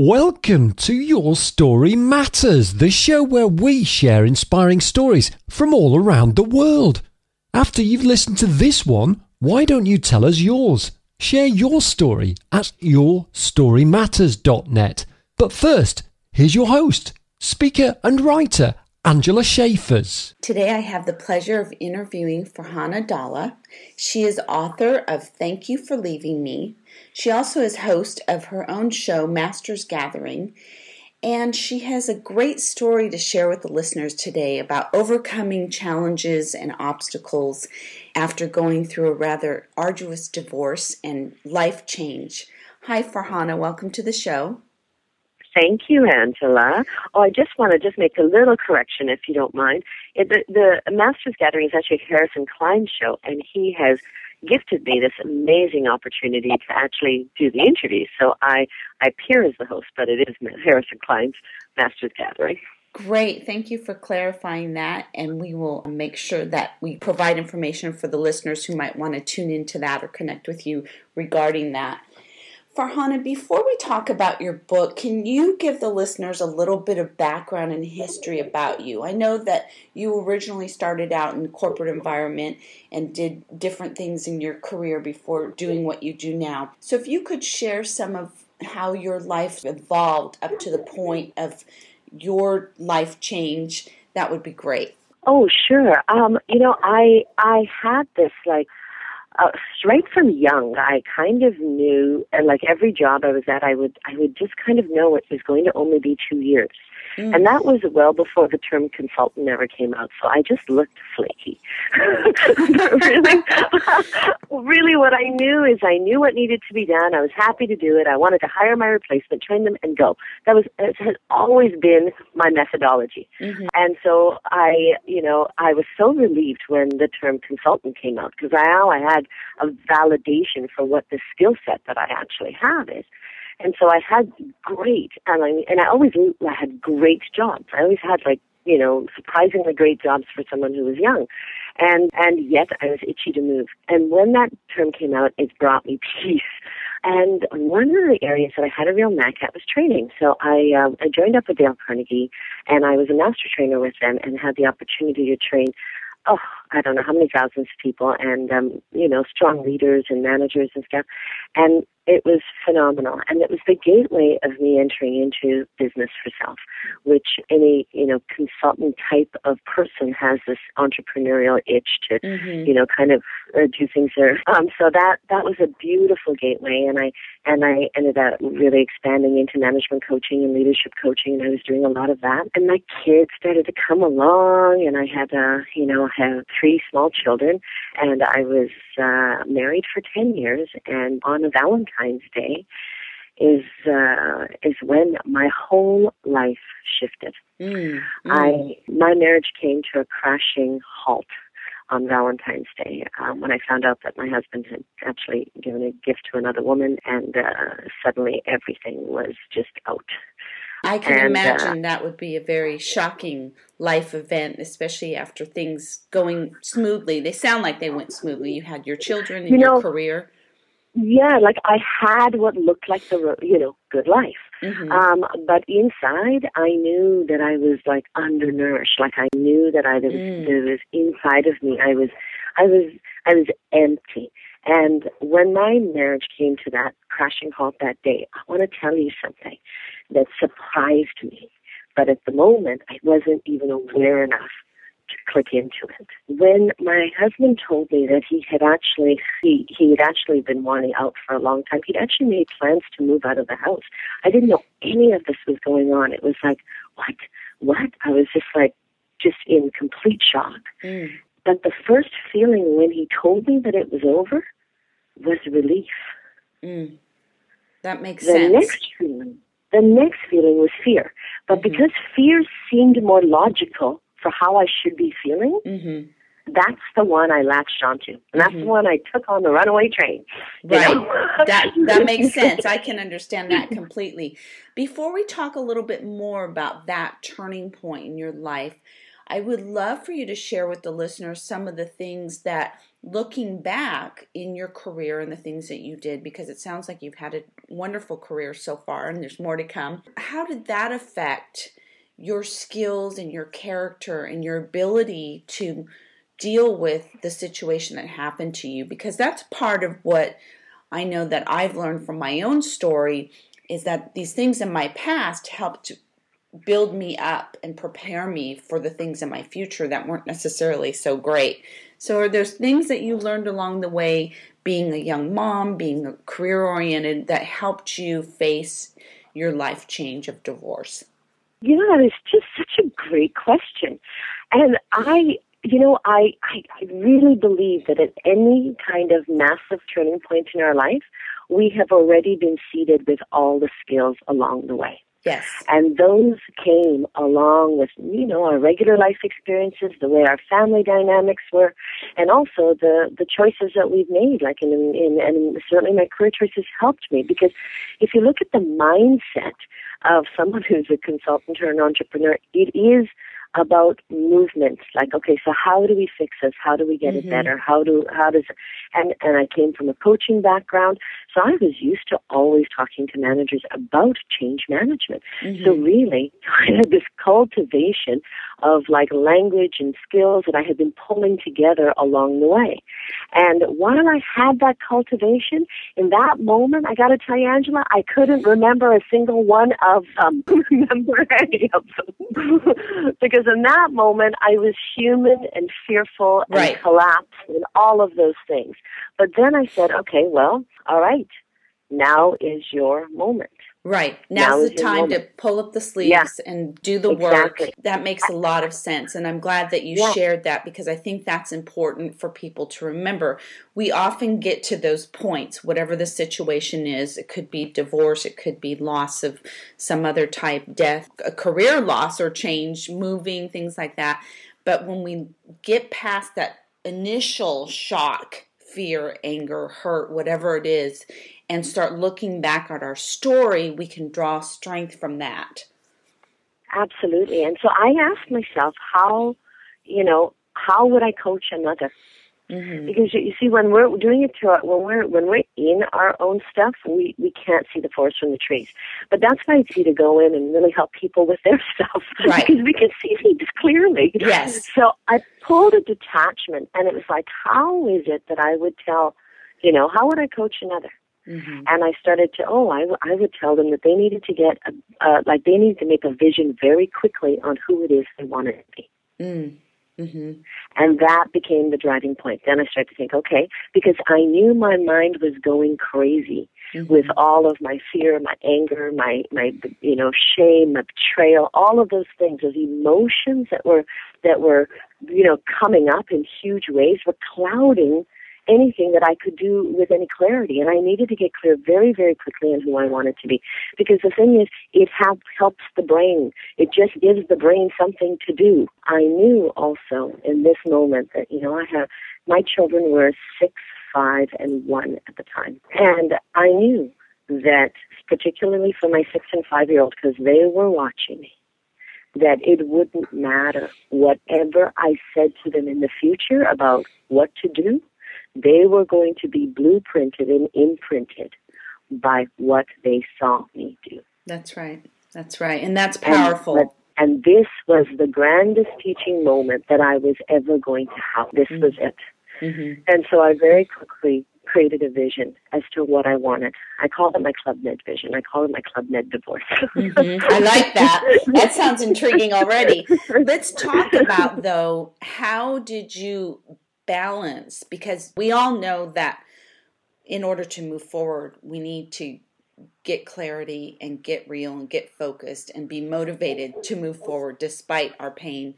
Welcome to Your Story Matters, the show where we share inspiring stories from all around the world. After you've listened to this one, why don't you tell us yours? Share your story at yourstorymatters.net. But first, here's your host, speaker and writer, Angela Schaefers. Today I have the pleasure of interviewing Farhana Dhalla. She is author of Thank You for Leaving Me, she also is host of her own show, Masters Gathering, and she has a great story to share with the listeners today about overcoming challenges and obstacles after going through a rather arduous divorce and life change. Hi, Farhana. Welcome to the show. Thank you, Angela. Oh, I just want to just make a little correction, if you don't mind. It, the, the Masters Gathering is actually Harrison Klein's show, and he has gifted me this amazing opportunity to actually do the interview. So I, I appear as the host, but it is Harrison Klein's Masters Gathering. Great. Thank you for clarifying that. And we will make sure that we provide information for the listeners who might want to tune into that or connect with you regarding that. Farhana, before we talk about your book, can you give the listeners a little bit of background and history about you? I know that you originally started out in the corporate environment and did different things in your career before doing what you do now. So if you could share some of how your life evolved up to the point of your life change, that would be great. Oh, sure. Um, you know, I I had this like uh, straight from young, I kind of knew, and like every job I was at, I would I would just kind of know it was going to only be two years. Mm. And that was well before the term consultant ever came out. So I just looked flaky. really, really what I knew is I knew what needed to be done. I was happy to do it. I wanted to hire my replacement, train them, and go. That was, it has always been my methodology. Mm-hmm. And so I, you know, I was so relieved when the term consultant came out because now I had a validation for what the skill set that I actually have is. And so I had great, and I, and I always I had great jobs. I always had like, you know, surprisingly great jobs for someone who was young. And, and yet I was itchy to move. And when that term came out, it brought me peace. And one of the areas that I had a real knack at was training. So I, um, I joined up with Dale Carnegie and I was a master trainer with them and had the opportunity to train oh, I don't know how many thousands of people and, um, you know, strong leaders and managers and stuff. And it was phenomenal. And it was the gateway of me entering into business for self, which any, you know, consultant type of person has this entrepreneurial itch to, mm-hmm. you know, kind of uh, do things there. Um, so that, that was a beautiful gateway. And I, and I ended up really expanding into management coaching and leadership coaching. And I was doing a lot of that. And my kids started to come along and I had, uh, you know, have three small children and I was, uh, married for 10 years and on a Valentine Valentine's Day is uh, is when my whole life shifted. Mm, mm. I my marriage came to a crashing halt on Valentine's Day um, when I found out that my husband had actually given a gift to another woman, and uh, suddenly everything was just out. I can and, uh, imagine uh, that would be a very shocking life event, especially after things going smoothly. They sound like they went smoothly. You had your children and you know, your career yeah, like I had what looked like the you know good life, mm-hmm. um, but inside I knew that I was like undernourished. Like I knew that I there was, mm. there was inside of me I was I was I was empty. And when my marriage came to that crashing halt that day, I want to tell you something that surprised me. But at the moment, I wasn't even aware enough to click into it. When my husband told me that he had actually he, he had actually been wanting out for a long time, he'd actually made plans to move out of the house. I didn't know any of this was going on. It was like, what? What? I was just like just in complete shock. Mm. But the first feeling when he told me that it was over was relief. Mm. That makes the sense. The next feeling, the next feeling was fear. But mm-hmm. because fear seemed more logical for how I should be feeling, mm-hmm. that's the one I latched onto. And that's mm-hmm. the one I took on the runaway train. Right. that that makes sense. I can understand that completely. Before we talk a little bit more about that turning point in your life, I would love for you to share with the listeners some of the things that, looking back in your career and the things that you did, because it sounds like you've had a wonderful career so far and there's more to come. How did that affect your skills and your character and your ability to deal with the situation that happened to you? Because that's part of what I know that I've learned from my own story is that these things in my past helped to build me up and prepare me for the things in my future that weren't necessarily so great. So, are there things that you learned along the way, being a young mom, being career oriented, that helped you face your life change of divorce? You know, that is just such a great question. And I, you know, I, I, I really believe that at any kind of massive turning point in our life, we have already been seeded with all the skills along the way. Yes. And those came along with, you know, our regular life experiences, the way our family dynamics were, and also the, the choices that we've made. Like, in, in, and certainly my career choices helped me because if you look at the mindset of someone who's a consultant or an entrepreneur, it is about movement. Like, okay, so how do we fix this? How do we get mm-hmm. it better? How do how does and and I came from a coaching background, so I was used to always talking to managers about change management. Mm-hmm. So really, I had this cultivation of like language and skills that I had been pulling together along the way. And while I had that cultivation, in that moment, I got to tell you, Angela, I couldn't remember a single one of them. remember any of them because in that moment I was human and fearful and right. collapsed and all of those things. But then I said, okay, well, all right, now is your moment. Right. Now's now the time to pull up the sleeves yeah. and do the exactly. work. That makes a lot of sense. And I'm glad that you yeah. shared that because I think that's important for people to remember. We often get to those points, whatever the situation is. It could be divorce, it could be loss of some other type, death, a career loss or change, moving, things like that. But when we get past that initial shock, fear, anger, hurt, whatever it is, and start looking back at our story, we can draw strength from that. Absolutely. And so I asked myself, how, you know, how would I coach another? Mm-hmm. Because you, you see, when we're doing it to our, when we're when we're in our own stuff, we we can't see the forest from the trees. But that's why it's easy to go in and really help people with their stuff right. because we can see things clearly. Yes. So I pulled a detachment, and it was like, how is it that I would tell, you know, how would I coach another? Mm-hmm. And I started to, oh, I, I would tell them that they needed to get, a, uh, like, they needed to make a vision very quickly on who it is they wanted to be. Mm. Mm-hmm. And that became the driving point. Then I started to think, okay, because I knew my mind was going crazy mm-hmm. with all of my fear, my anger, my my you know shame, my betrayal, all of those things, those emotions that were that were you know coming up in huge ways were clouding anything that I could do with any clarity. And I needed to get clear very, very quickly on who I wanted to be. Because the thing is, it help, helps the brain. It just gives the brain something to do. I knew also in this moment that, you know, I have, my children were six, five, and one at the time. And I knew that, particularly for my six and five year old, because they were watching me, that it wouldn't matter whatever I said to them in the future about what to do they were going to be blueprinted and imprinted by what they saw me do. That's right. That's right. And that's powerful. And, and this was the grandest teaching moment that I was ever going to have. This mm-hmm. was it. Mm-hmm. And so I very quickly created a vision as to what I wanted. I call it my Club Med vision. I call it my Club Med divorce. mm-hmm. I like that. That sounds intriguing already. Let's talk about, though, how did you balance because we all know that in order to move forward, we need to get clarity and get real and get focused and be motivated to move forward despite our pain.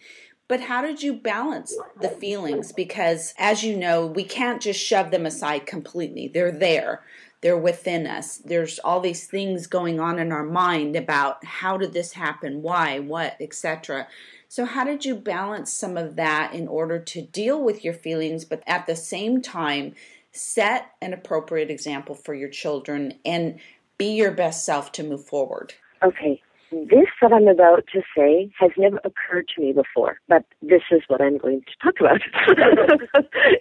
But how did you balance the feelings? Because as you know, we can't just shove them aside completely. They're there. They're within us. There's all these things going on in our mind about how did this happen, why, what, etc. So, how did you balance some of that in order to deal with your feelings, but at the same time, set an appropriate example for your children and be your best self to move forward? Okay. This that I'm about to say has never occurred to me before, but this is what I'm going to talk about.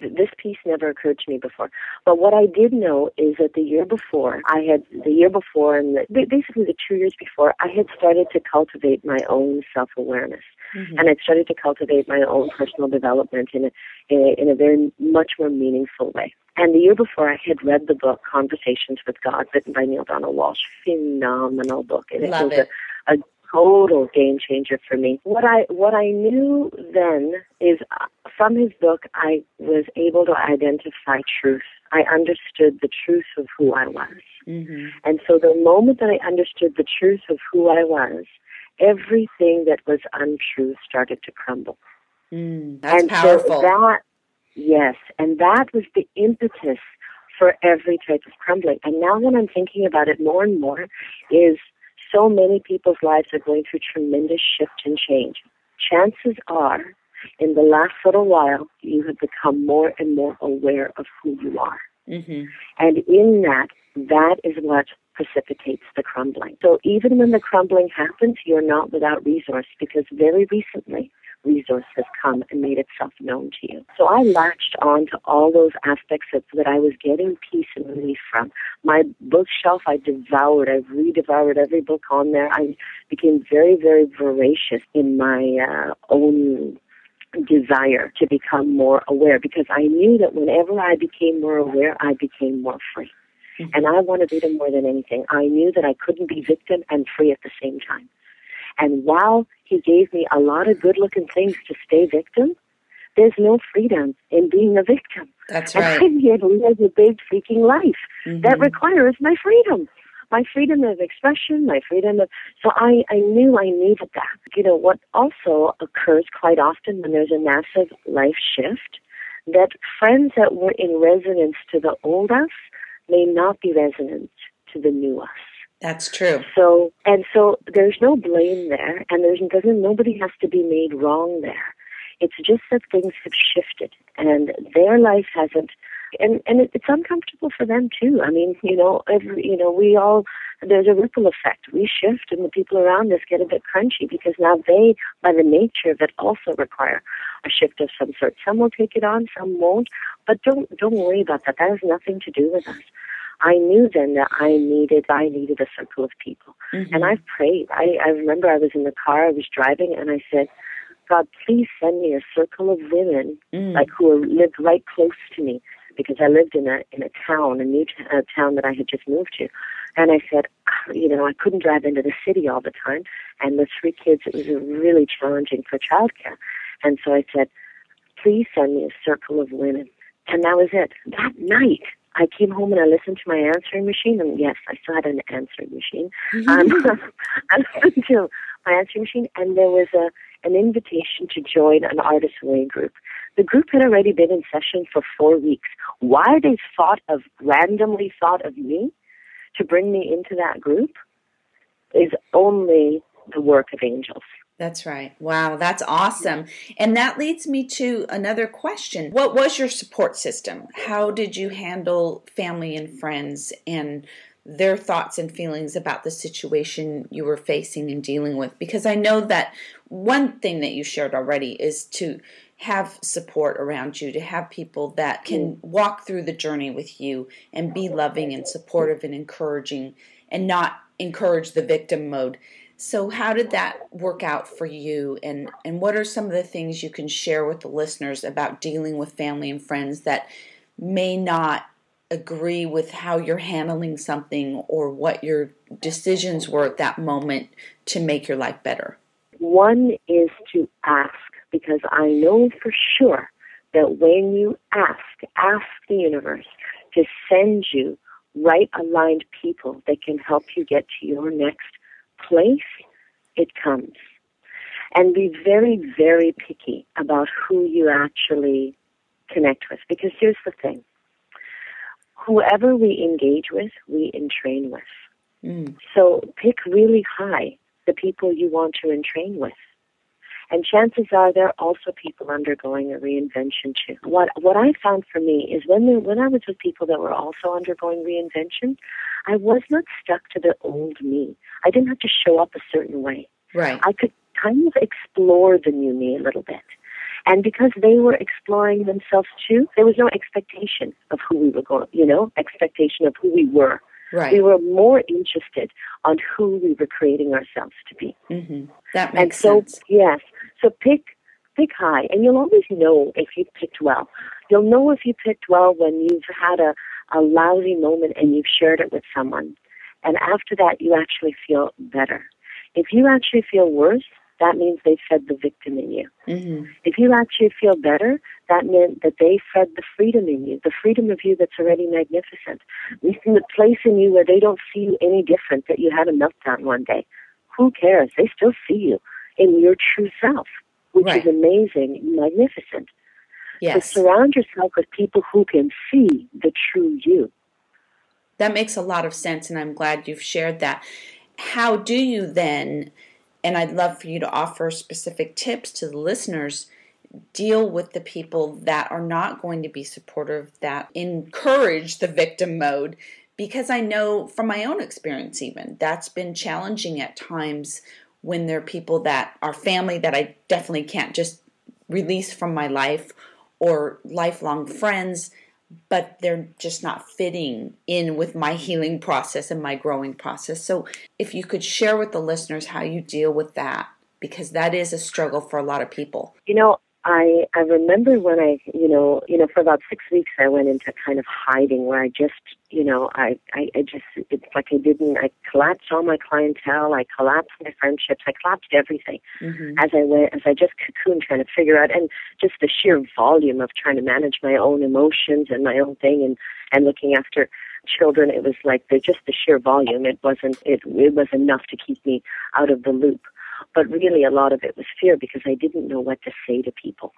this piece never occurred to me before. But what I did know is that the year before, I had, the year before, and the, basically the two years before, I had started to cultivate my own self awareness. Mm-hmm. And I'd started to cultivate my own personal development in a, in a, in a very much more meaningful way. And the year before, I had read the book Conversations with God, written by Neale Donald Walsch. Phenomenal book, and it Love was it. A, total game changer for me. What I what I knew then is uh, from his book, I was able to identify truth. I understood the truth of who I was, mm-hmm. and so the moment that I understood the truth of who I was, everything that was untrue started to crumble. Mm, that's and powerful. So that Yes, and that was the impetus for every type of crumbling. And now when I'm thinking about it more and more, is so many people's lives are going through tremendous shift and change. Chances are, in the last little while, you have become more and more aware of who you are. Mm-hmm. And in that, that is what precipitates the crumbling. So even when the crumbling happens, you're not without resource because very recently resource has come and made itself known to you. So I latched on to all those aspects of, that I was getting peace and relief from. My bookshelf I devoured. I've redevoured every book on there. I became very, very voracious in my uh, own desire to become more aware because I knew that whenever I became more aware, I became more free. Mm-hmm. And I wanted freedom more than anything. I knew that I couldn't be victim and free at the same time. And while he gave me a lot of good looking things to stay victim, there's no freedom in being a victim. That's right. And I'm here to live a big freaking life mm-hmm. that requires my freedom. My freedom of expression, my freedom of so I, I knew I needed that. You know, what also occurs quite often when there's a massive life shift, that friends that were in resonance to the old us may not be resonant to the new us. That's true. So and so there's no blame there, and there's doesn't nobody has to be made wrong there. It's just that things have shifted, and their life hasn't. And and it, it's uncomfortable for them too. I mean, you know, every you know, we all there's a ripple effect. We shift, and the people around us get a bit crunchy because now they, by the nature of it, also require a shift of some sort. Some will take it on, some won't. But don't don't worry about that. That has nothing to do with us. I knew then that I needed I needed a circle of people. Mm-hmm. And I've prayed. I, I remember I was in the car, I was driving and I said, God, please send me a circle of women mm. like who lived right close to me because I lived in a in a town, a new t- a town that I had just moved to. And I said, ah, you know, I couldn't drive into the city all the time, and with three kids, it was really challenging for childcare. And so I said, please send me a circle of women. And that was it. That night, I came home and I listened to my answering machine, and yes, I still had an answering machine. Mm-hmm. Um, I listened to my answering machine, and there was a an invitation to join an artist way group. The group had already been in session for four weeks. Why they thought of randomly thought of me to bring me into that group is only the work of angels. That's right. Wow, that's awesome. And that leads me to another question. What was your support system? How did you handle family and friends and their thoughts and feelings about the situation you were facing and dealing with? Because I know that one thing that you shared already is to have support around you, to have people that can walk through the journey with you and be loving and supportive and encouraging and not encourage the victim mode. So, how did that work out for you? And, and what are some of the things you can share with the listeners about dealing with family and friends that may not agree with how you're handling something or what your decisions were at that moment to make your life better? One is to ask, because I know for sure that when you ask, ask the universe to send you right aligned people that can help you get to your next place, it comes. And be very, very picky about who you actually connect with. Because here's the thing whoever we engage with, we entrain with. Mm. So pick really high the people you want to entrain with. And chances are there are also people undergoing a reinvention too. What what I found for me is when they, when I was with people that were also undergoing reinvention, I was not stuck to the old me. I didn't have to show up a certain way. Right. I could kind of explore the new me a little bit. And because they were exploring themselves too, there was no expectation of who we were going, you know, expectation of who we were. Right. We were more interested on who we were creating ourselves to be. Mm-hmm. That And makes so, sense. yes, so pick pick high, and you'll always know if you picked well. You'll know if you picked well when you've had a, a lousy moment and you've shared it with someone, and after that you actually feel better. If you actually feel worse, that means they fed the victim in you. Mm-hmm. If you actually feel better, that meant that they fed the freedom in you, the freedom of you that's already magnificent. The place in you where they don't see you any different, that you had a meltdown one day. Who cares? They still see you in your true self, which Right. is amazing and magnificent. Yes. So surround yourself with people who can see the true you. That makes a lot of sense, and I'm glad you've shared that. How do you then, and I'd love for you to offer specific tips to the listeners, deal with the people that are not going to be supportive, that encourage the victim mode? Because I know from my own experience, even that's been challenging at times when there are people that are family that I definitely can't just release from my life or lifelong friends but they're just not fitting in with my healing process and my growing process. So, if you could share with the listeners how you deal with that, because that is a struggle for a lot of people. You know, I I remember when I you know you know for about six weeks I went into kind of hiding where I just you know I I, I just it's like I didn't I collapsed all my clientele I collapsed my friendships I collapsed everything Mm-hmm. as I went as I just cocooned trying to figure out and just the sheer volume of trying to manage my own emotions and my own thing and and looking after children. It was like the just the sheer volume. It wasn't it it was enough to keep me out of the loop but really a lot of it was fear because I didn't know what to say to people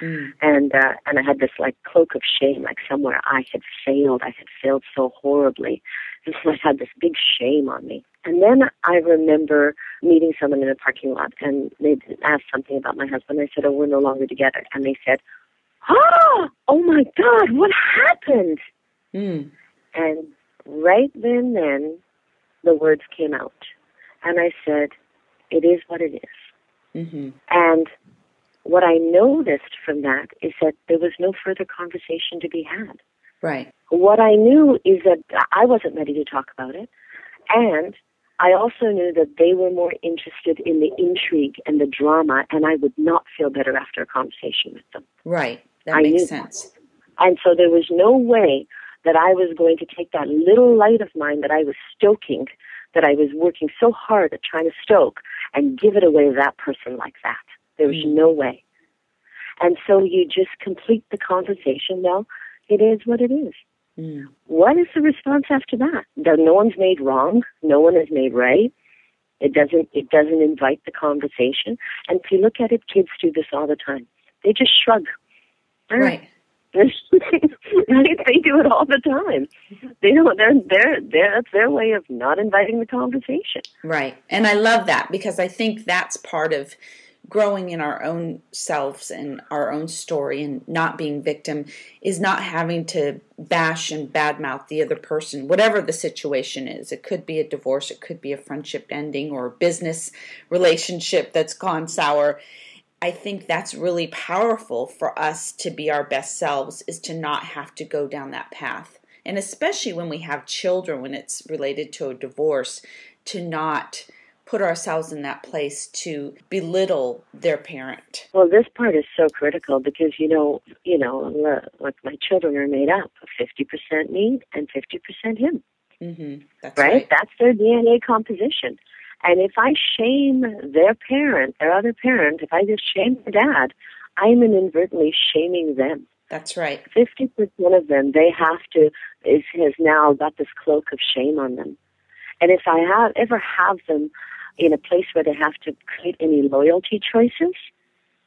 Mm. and uh, and I had this like cloak of shame, like somewhere I had failed. I had failed so horribly, and so I had this big shame on me. And then I remember meeting someone in a parking lot, and they asked something about my husband. I said, "Oh, we're no longer together," and they said, "Oh, oh my God, what happened?" Mm. And right then, then, the words came out, and I said, "It is what it is." Mm-hmm. And what I noticed from that is that there was no further conversation to be had. Right. What I knew is that I wasn't ready to talk about it. And I also knew that they were more interested in the intrigue and the drama, and I would not feel better after a conversation with them. Right. That I makes knew sense. And so there was no way that I was going to take that little light of mine that I was stoking, that I was working so hard at trying to stoke, and give it away to that person like that. There was Mm. no way. And so you just complete the conversation. Well, it is what it is. Mm. What is the response after that? That no one's made wrong, no one is made right. It doesn't it doesn't invite the conversation. And if you look at it, kids do this all the time. They just shrug. Right. They do it all the time. They don't. They're, they're, they're, that's their way of not inviting the conversation. Right. And I love that because I think that's part of growing in our own selves and our own story and not being victim is not having to bash and badmouth the other person, whatever the situation is. It could be a divorce, it could be a friendship ending or a business relationship that's gone sour. I think that's really powerful for us to be our best selves is to not have to go down that path. And especially when we have children, when it's related to a divorce, to not put ourselves in that place to belittle their parent. Well, this part is so critical because you know, you know, like my children are made up of fifty percent me and fifty percent him. Mm-hmm. That's right? right. That's their DNA composition. And if I shame their parent, their other parent, if I just shame their dad, I'm inadvertently shaming them. That's right. Fifty percent of them, they have to is has now got this cloak of shame on them. And if I have ever have them in a place where they have to create any loyalty choices,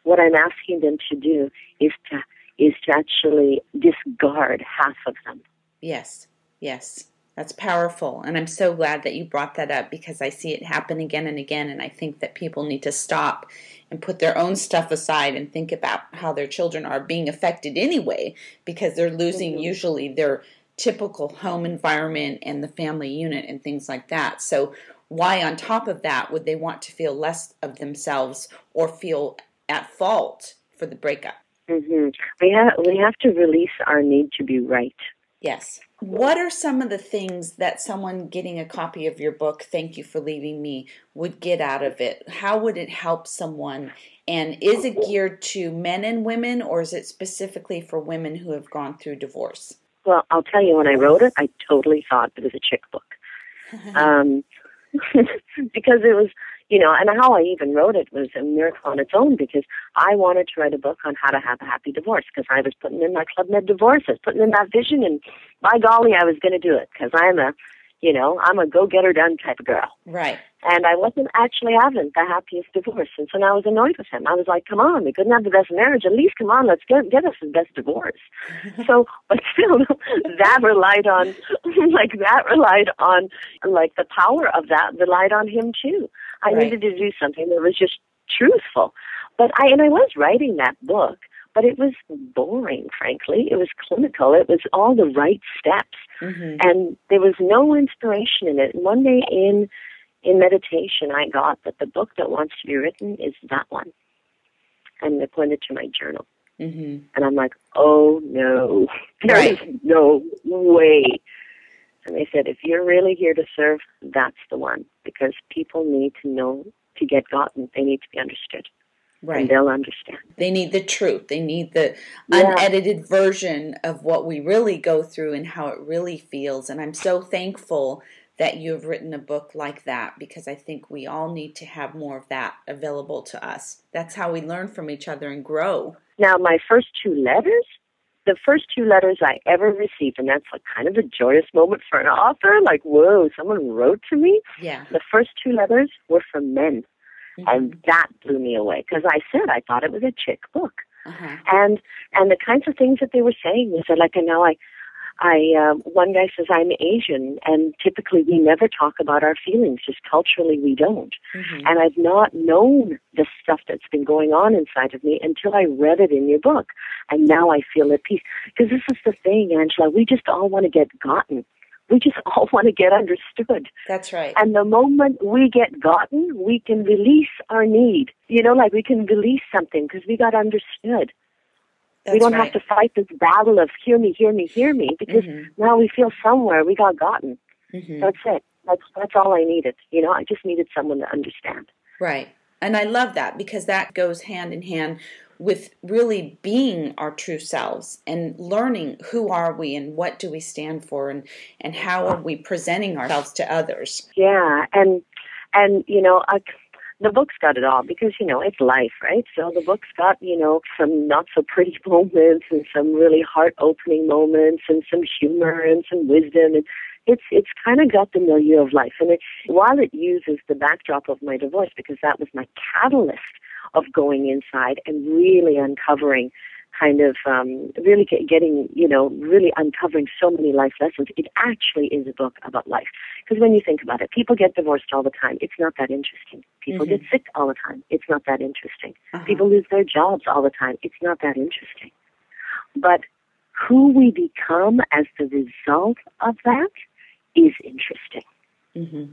what I'm asking them to do is to is to actually discard half of them. Yes. Yes. That's powerful. And I'm so glad that you brought that up because I see it happen again and again. And I think that people need to stop and put their own stuff aside and think about how their children are being affected anyway because they're losing mm-hmm. usually their typical home environment and the family unit and things like that. So, why, on top of that, would they want to feel less of themselves or feel at fault for the breakup? Mm-hmm. We have we have to release our need to be right. Yes. What are some of the things that someone getting a copy of your book, Thank You for Leaving Me, would get out of it? How would it help someone? And is it geared to men and women, or is it specifically for women who have gone through divorce? Well, I'll tell you, when I wrote it, I totally thought it was a chick book. um, because it was you know, and how I even wrote it was a miracle on its own because I wanted to write a book on how to have a happy divorce because I was putting in my Club Med divorces, putting in that vision, and by golly, I was going to do it because I'm a, you know, I'm a go get her done type of girl. Right. And I wasn't actually having the happiest divorce, and so I was annoyed with him. I was like, "Come on, we couldn't have the best marriage. At least, come on, let's get get us the best divorce." so, but still, that relied on, like that relied on, like the power of that relied on him too. I right. needed to do something that was just truthful. But I and I was writing that book, but it was boring, frankly. It was clinical. It was all the right steps. Mm-hmm. And there was no inspiration in it. And one day in in meditation I got that the book that wants to be written is that one. And I pointed to my journal. Mm-hmm. And I'm like, oh no, there right. is no way and they said, if you're really here to serve, that's the one because people need to know to get gotten. They need to be understood. Right. And they'll understand. They need the truth. They need the yeah. unedited version of what we really go through and how it really feels. And I'm so thankful that you have written a book like that because I think we all need to have more of that available to us. That's how we learn from each other and grow. Now, my first two letters the first two letters I ever received, and that's like kind of a joyous moment for an author. Like, whoa, someone wrote to me. Yeah. The first two letters were from men, mm-hmm. and that blew me away because I said I thought it was a chick book, uh-huh. and and the kinds of things that they were saying was that like, and now I I uh, one guy says I'm Asian, and typically we never talk about our feelings. Just culturally, we don't. Mm-hmm. And I've not known the stuff that's been going on inside of me until I read it in your book, and now I feel at peace. Because this is the thing, Angela. We just all want to get gotten. We just all want to get understood. That's right. And the moment we get gotten, we can release our need. You know, like we can release something because we got understood. That's we don't right. have to fight this battle of hear me, hear me, hear me, because mm-hmm. now we feel somewhere we got gotten. Mm-hmm. That's it. That's that's all I needed. You know, I just needed someone to understand. Right. And I love that because that goes hand in hand with really being our true selves and learning who are we and what do we stand for and and how are we presenting ourselves to others. Yeah, and and you know, I the book's got it all because you know it's life, right? So the book's got you know some not so pretty moments and some really heart opening moments and some humor and some wisdom and it's it's kind of got the milieu of life. And it, while it uses the backdrop of my divorce because that was my catalyst of going inside and really uncovering kind of um, really get, getting, you know, really uncovering so many life lessons. It actually is a book about life. Because when you think about it, people get divorced all the time. It's not that interesting. People mm-hmm. get sick all the time. It's not that interesting. Uh-huh. People lose their jobs all the time. It's not that interesting. But who we become as the result of that is interesting. Mm-hmm.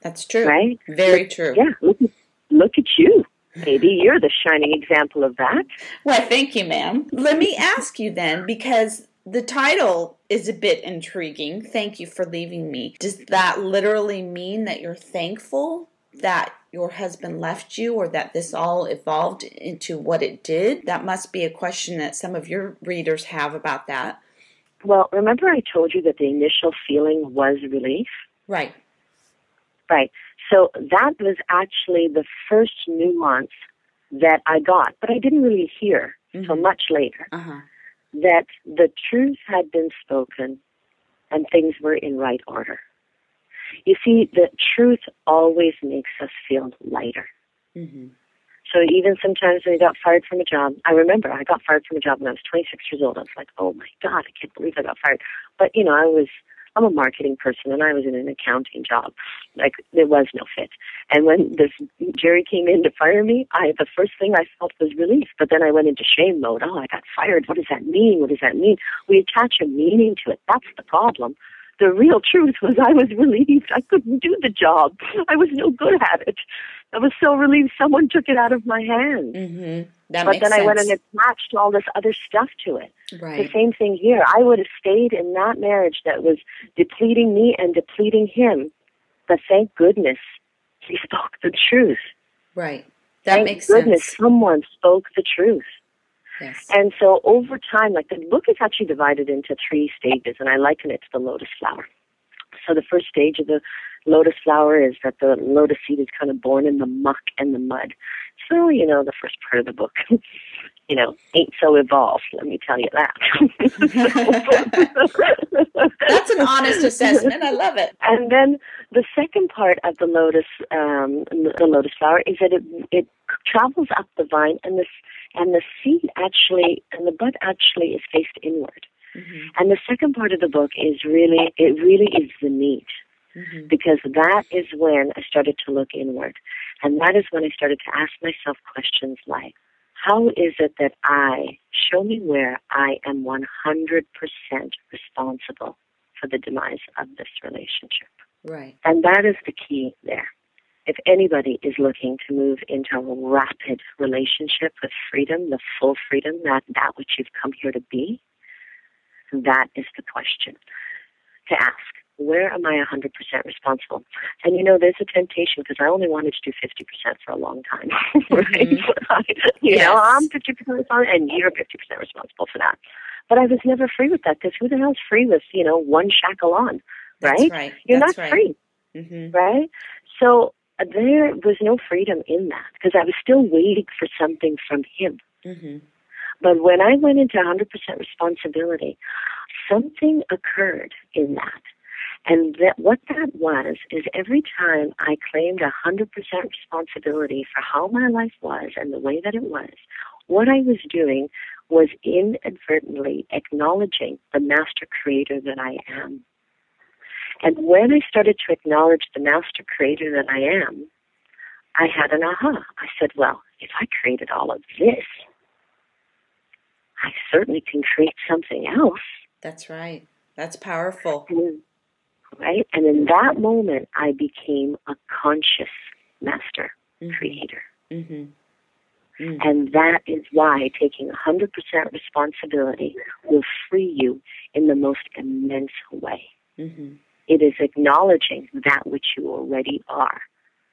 That's true. Right? Very true. Yeah. Look at, look at you. Maybe you're the shining example of that. Well, thank you, ma'am. Let me ask you then, because the title is a bit intriguing. Thank you for leaving me. Does that literally mean that you're thankful that your husband left you or that this all evolved into what it did? That must be a question that some of your readers have about that. Well, remember I told you that the initial feeling was relief? Right. Right. So that was actually the first nuance that I got, but I didn't really hear mm-hmm. so much later uh-huh. that the truth had been spoken and things were in right order. You see, the truth always makes us feel lighter. Mm-hmm. So even sometimes when I got fired from a job, I remember I got fired from a job when I was 26 years old. I was like, oh my God, I can't believe I got fired. But, you know, I was I'm a marketing person and I was in an accounting job. Like there was no fit. And when this Jerry came in to fire me, I the first thing I felt was relief. But then I went into shame mode. Oh, I got fired. What does that mean? What does that mean? We attach a meaning to it. That's the problem the real truth was I was relieved I couldn't do the job. I was no good at it. I was so relieved someone took it out of my hands. Mm-hmm. but then sense. I went and attached all this other stuff to it. Right. The same thing here. I would have stayed in that marriage that was depleting me and depleting him. But thank goodness he spoke the truth. Right. That thank makes goodness sense. someone spoke the truth. Yes. And so over time, like the book is actually divided into three stages, and I liken it to the lotus flower. So the first stage of the lotus flower is that the lotus seed is kind of born in the muck and the mud. So, you know, the first part of the book, you know, ain't so evolved, let me tell you that. That's an honest assessment. I love it. And then the second part of the lotus, um, the lotus flower is that it, it travels up the vine and the, and the seed actually, and the bud actually is faced inward. Mm-hmm. And the second part of the book is really, it really is the meat. Mm-hmm. Because that is when I started to look inward. And that is when I started to ask myself questions like, how is it that I, show me where I am 100% responsible for the demise of this relationship? Right. And that is the key there. If anybody is looking to move into a rapid relationship with freedom, the full freedom, that, that which you've come here to be, that is the question to ask. Where am I 100% responsible? And you know, there's a temptation because I only wanted to do 50% for a long time, right? Mm-hmm. you yes. know, I'm 50% responsible and you're 50% responsible for that. But I was never free with that because who the hell's free with, you know, one shackle on, right? Right. You're That's not right. free, Mm-hmm. right? So there was no freedom in that because I was still waiting for something from him. Mm-hmm. But when I went into 100% responsibility, something occurred in that. And that what that was is every time I claimed 100% responsibility for how my life was and the way that it was, what I was doing was inadvertently acknowledging the master creator that I am. And when I started to acknowledge the master creator that I am, I had an aha. I said, well, if I created all of this, I certainly can create something else. That's right. That's powerful. And, right? And in that moment, I became a conscious master Mhm. creator. Mm-hmm. Mm. And that is why taking 100% responsibility will free you in the most immense way. It is acknowledging that which you already are.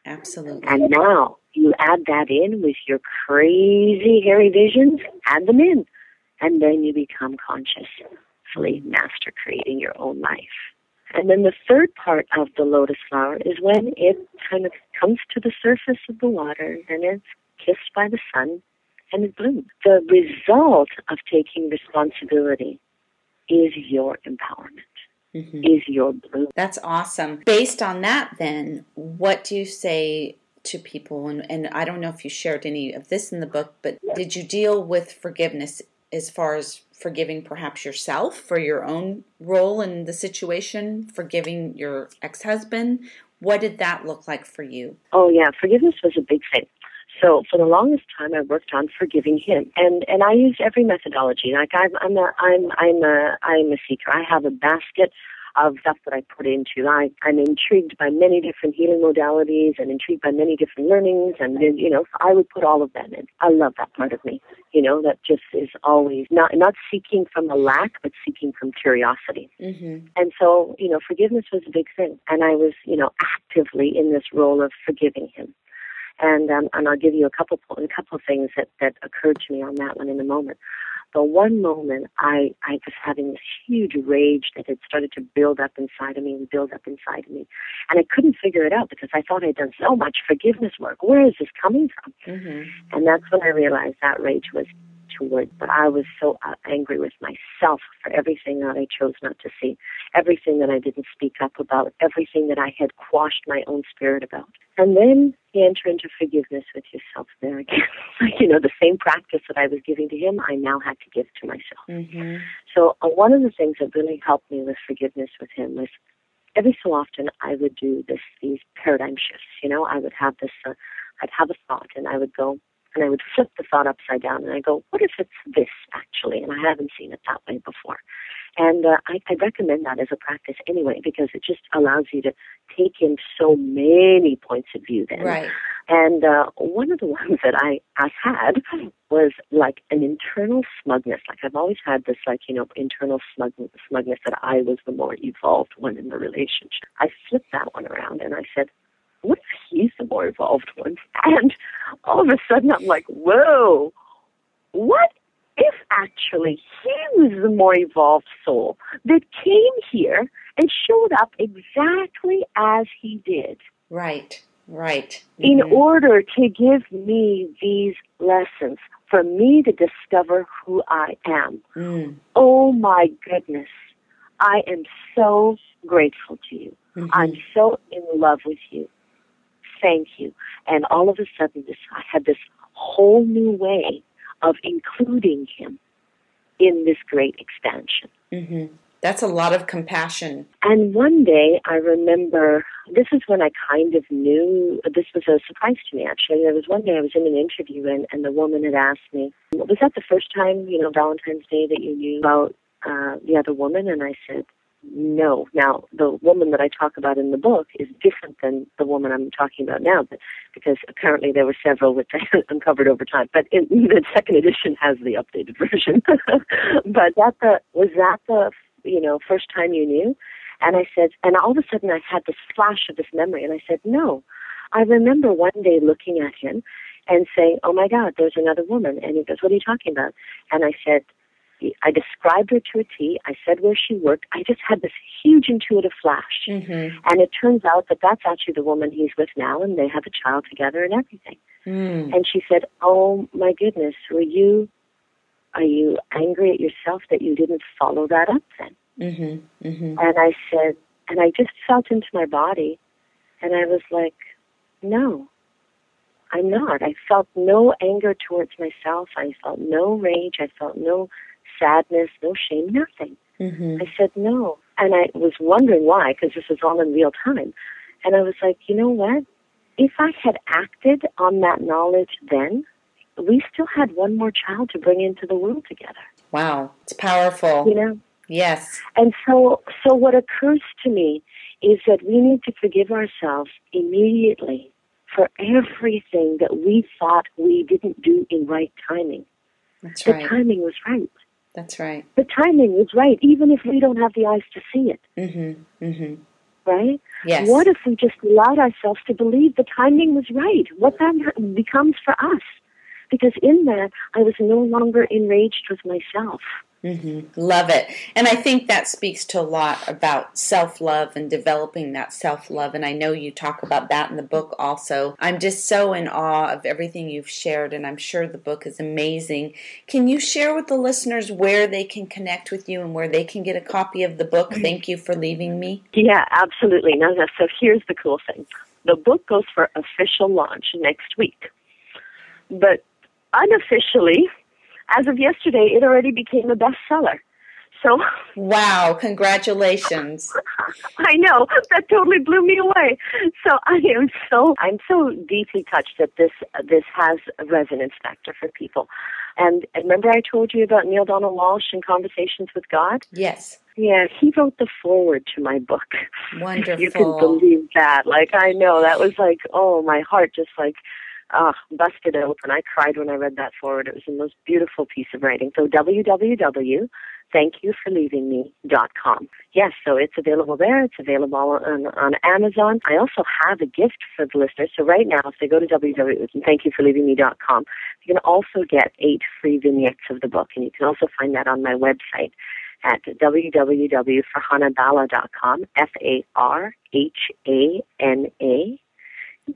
Absolutely. And now you add that in with your crazy, hairy visions, add them in. And then you become conscious, fully master creating your own life. And then the third part of the lotus flower is when it kind of comes to the surface of the water and it's kissed by the sun and it blooms. The result of taking responsibility is your empowerment, Mm-hmm. is your bloom. That's awesome. Based on that, then, what do you say to people? And, and I don't know if you shared any of this in the book, but did you deal with forgiveness as far as forgiving perhaps yourself for your own role in the situation, forgiving your ex husband? What did that look like for you? Oh yeah, forgiveness was a big thing. So for the longest time, I worked on forgiving him, and and I used every methodology. Like I'm I'm a I'm I'm a I'm a seeker. I have a basket of stuff that I put into. I I'm intrigued by many different healing modalities and intrigued by many different learnings, and you know I would put all of them in. I love that part of me. You know that just is always not not seeking from a lack, but seeking from curiosity. Mm-hmm. And so, you know, forgiveness was a big thing. And I was, you know, actively in this role of forgiving him. And um, and I'll give you a couple a couple of things that that occurred to me on that one in a moment. But one moment, I I was having this huge rage that had started to build up inside of me and build up inside of me, and I couldn't figure it out because I thought I'd done so much forgiveness work. Where is this coming from? Mm-hmm. And that's when I realized that rage was two but I was so uh, angry with myself for everything that I chose not to see, everything that I didn't speak up about, everything that I had quashed my own spirit about. And then you enter into forgiveness with yourself there again. you know, the same practice that I was giving to him, I now had to give to myself. Mm-hmm. So uh, one of the things that really helped me with forgiveness with him was every so often I would do this, these paradigm shifts. You know, I would have this, uh, I'd have a thought and I would go, and I would flip the thought upside down and I go, what if it's this actually? And I haven't seen it that way before. And uh, I, I recommend that as a practice anyway because it just allows you to take in so many points of view then. Right. And uh, one of the ones that I, I had was like an internal smugness. Like I've always had this like, you know, internal smug, smugness that I was the more evolved one in the relationship. I flipped that one around and I said, what if he's the more evolved one? And all of a sudden I'm like, whoa, what if actually he was the more evolved soul that came here and showed up exactly as he did? Right, right. In Mhm. order to give me these lessons, for me to discover who I am. Mm. Oh my goodness. I am so grateful to you. Mhm. I'm so in love with you. Thank you. And all of a sudden, this I had this whole new way of including him in this great expansion. Mhm. That's a lot of compassion. And one day, I remember this is when I kind of knew this was a surprise to me. Actually, there was one day I was in an interview, and, and the woman had asked me, "Was that the first time, you know, Valentine's Day that you knew about uh, the other woman?" And I said, no. Now, the woman that I talk about in the book is different than the woman I'm talking about now, but because apparently there were several which I uncovered over time. But in, the second edition has the updated version. but that the was that the you know first time you knew? And I said, and all of a sudden I had this flash of this memory, and I said, no. I remember one day looking at him and saying, "Oh my God, there's another woman." And he goes, "What are you talking about?" And I said, I described her to a T. I said where she worked. I just had this huge intuitive flash. Mm-hmm. And it turns out that that's actually the woman he's with now, and they have a child together and everything. Mm. And she said, "Oh my goodness, were you? Are you angry at yourself that you didn't follow that up then?" Mm-hmm. Mm-hmm. And I said, and I just felt into my body, and I was like, "No, I'm not. I felt no anger towards myself. I felt no rage. I felt no." Sadness, no shame, nothing. Mm-hmm. I said no. And I was wondering why, because this was all in real time. And I was like, you know what? If I had acted on that knowledge then, we still had one more child to bring into the world together. Wow, it's powerful. You know? Yes. And so, so what occurs to me is that we need to forgive ourselves immediately for everything that we thought we didn't do in right timing. That's the right. timing was right. That's right. The timing was right, even if we don't have the eyes to see it, Mm-hmm. Mm-hmm. right? Yes. What if we just allowed ourselves to believe the timing was right? What that becomes for us? Because in that, I was no longer enraged with myself. Mm-hmm. Love it. And I think that speaks to a lot about self love and developing that self love. And I know you talk about that in the book also. I'm just so in awe of everything you've shared, and I'm sure the book is amazing. Can you share with the listeners where they can connect with you and where they can get a copy of the book? Thank you for leaving me. Yeah, absolutely. Now, so here's the cool thing the book goes for official launch next week. But unofficially, as of yesterday, it already became a bestseller. So Wow, congratulations. I know that totally blew me away. So I am so I'm so deeply touched that this uh, this has a resonance factor for people. And remember, I told you about Neale Donald Walsch and Conversations with God. Yes. Yeah, he wrote the foreword to my book. Wonderful. You can believe that. Like I know that was like, oh, my heart just like uh, busted open. I cried when I read that foreword. It was the most beautiful piece of writing. So www.thankyouforleavingme.com. Yes, so it's available there. It's available on, on Amazon. I also have a gift for the listeners. So right now, if they go to www.thankyouforleavingme.com, you can also get eight free vignettes of the book, and you can also find that on my website at www.farhanadhalla.com, F-A-R-H-A-N-A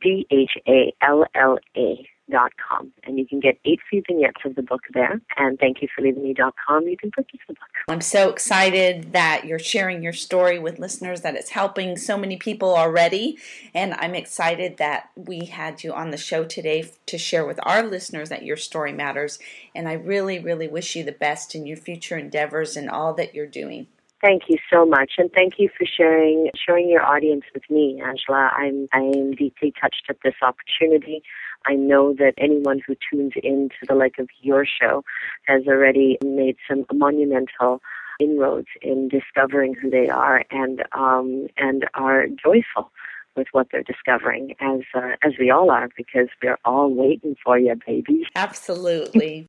D H A L L A dot com And you can get eight free vignettes of the book there. And thank you for leaving me dot com You can purchase the book. I'm so excited that you're sharing your story with listeners, that it's helping so many people already. And I'm excited that we had you on the show today to share with our listeners that your story matters. And I really, really wish you the best in your future endeavors and all that you're doing. Thank you so much, and thank you for sharing sharing your audience with me, Angela. I'm I am deeply touched at this opportunity. I know that anyone who tunes in to the like of your show has already made some monumental inroads in discovering who they are and um, and are joyful with what they're discovering, as uh, as we all are, because we're all waiting for you, baby. Absolutely.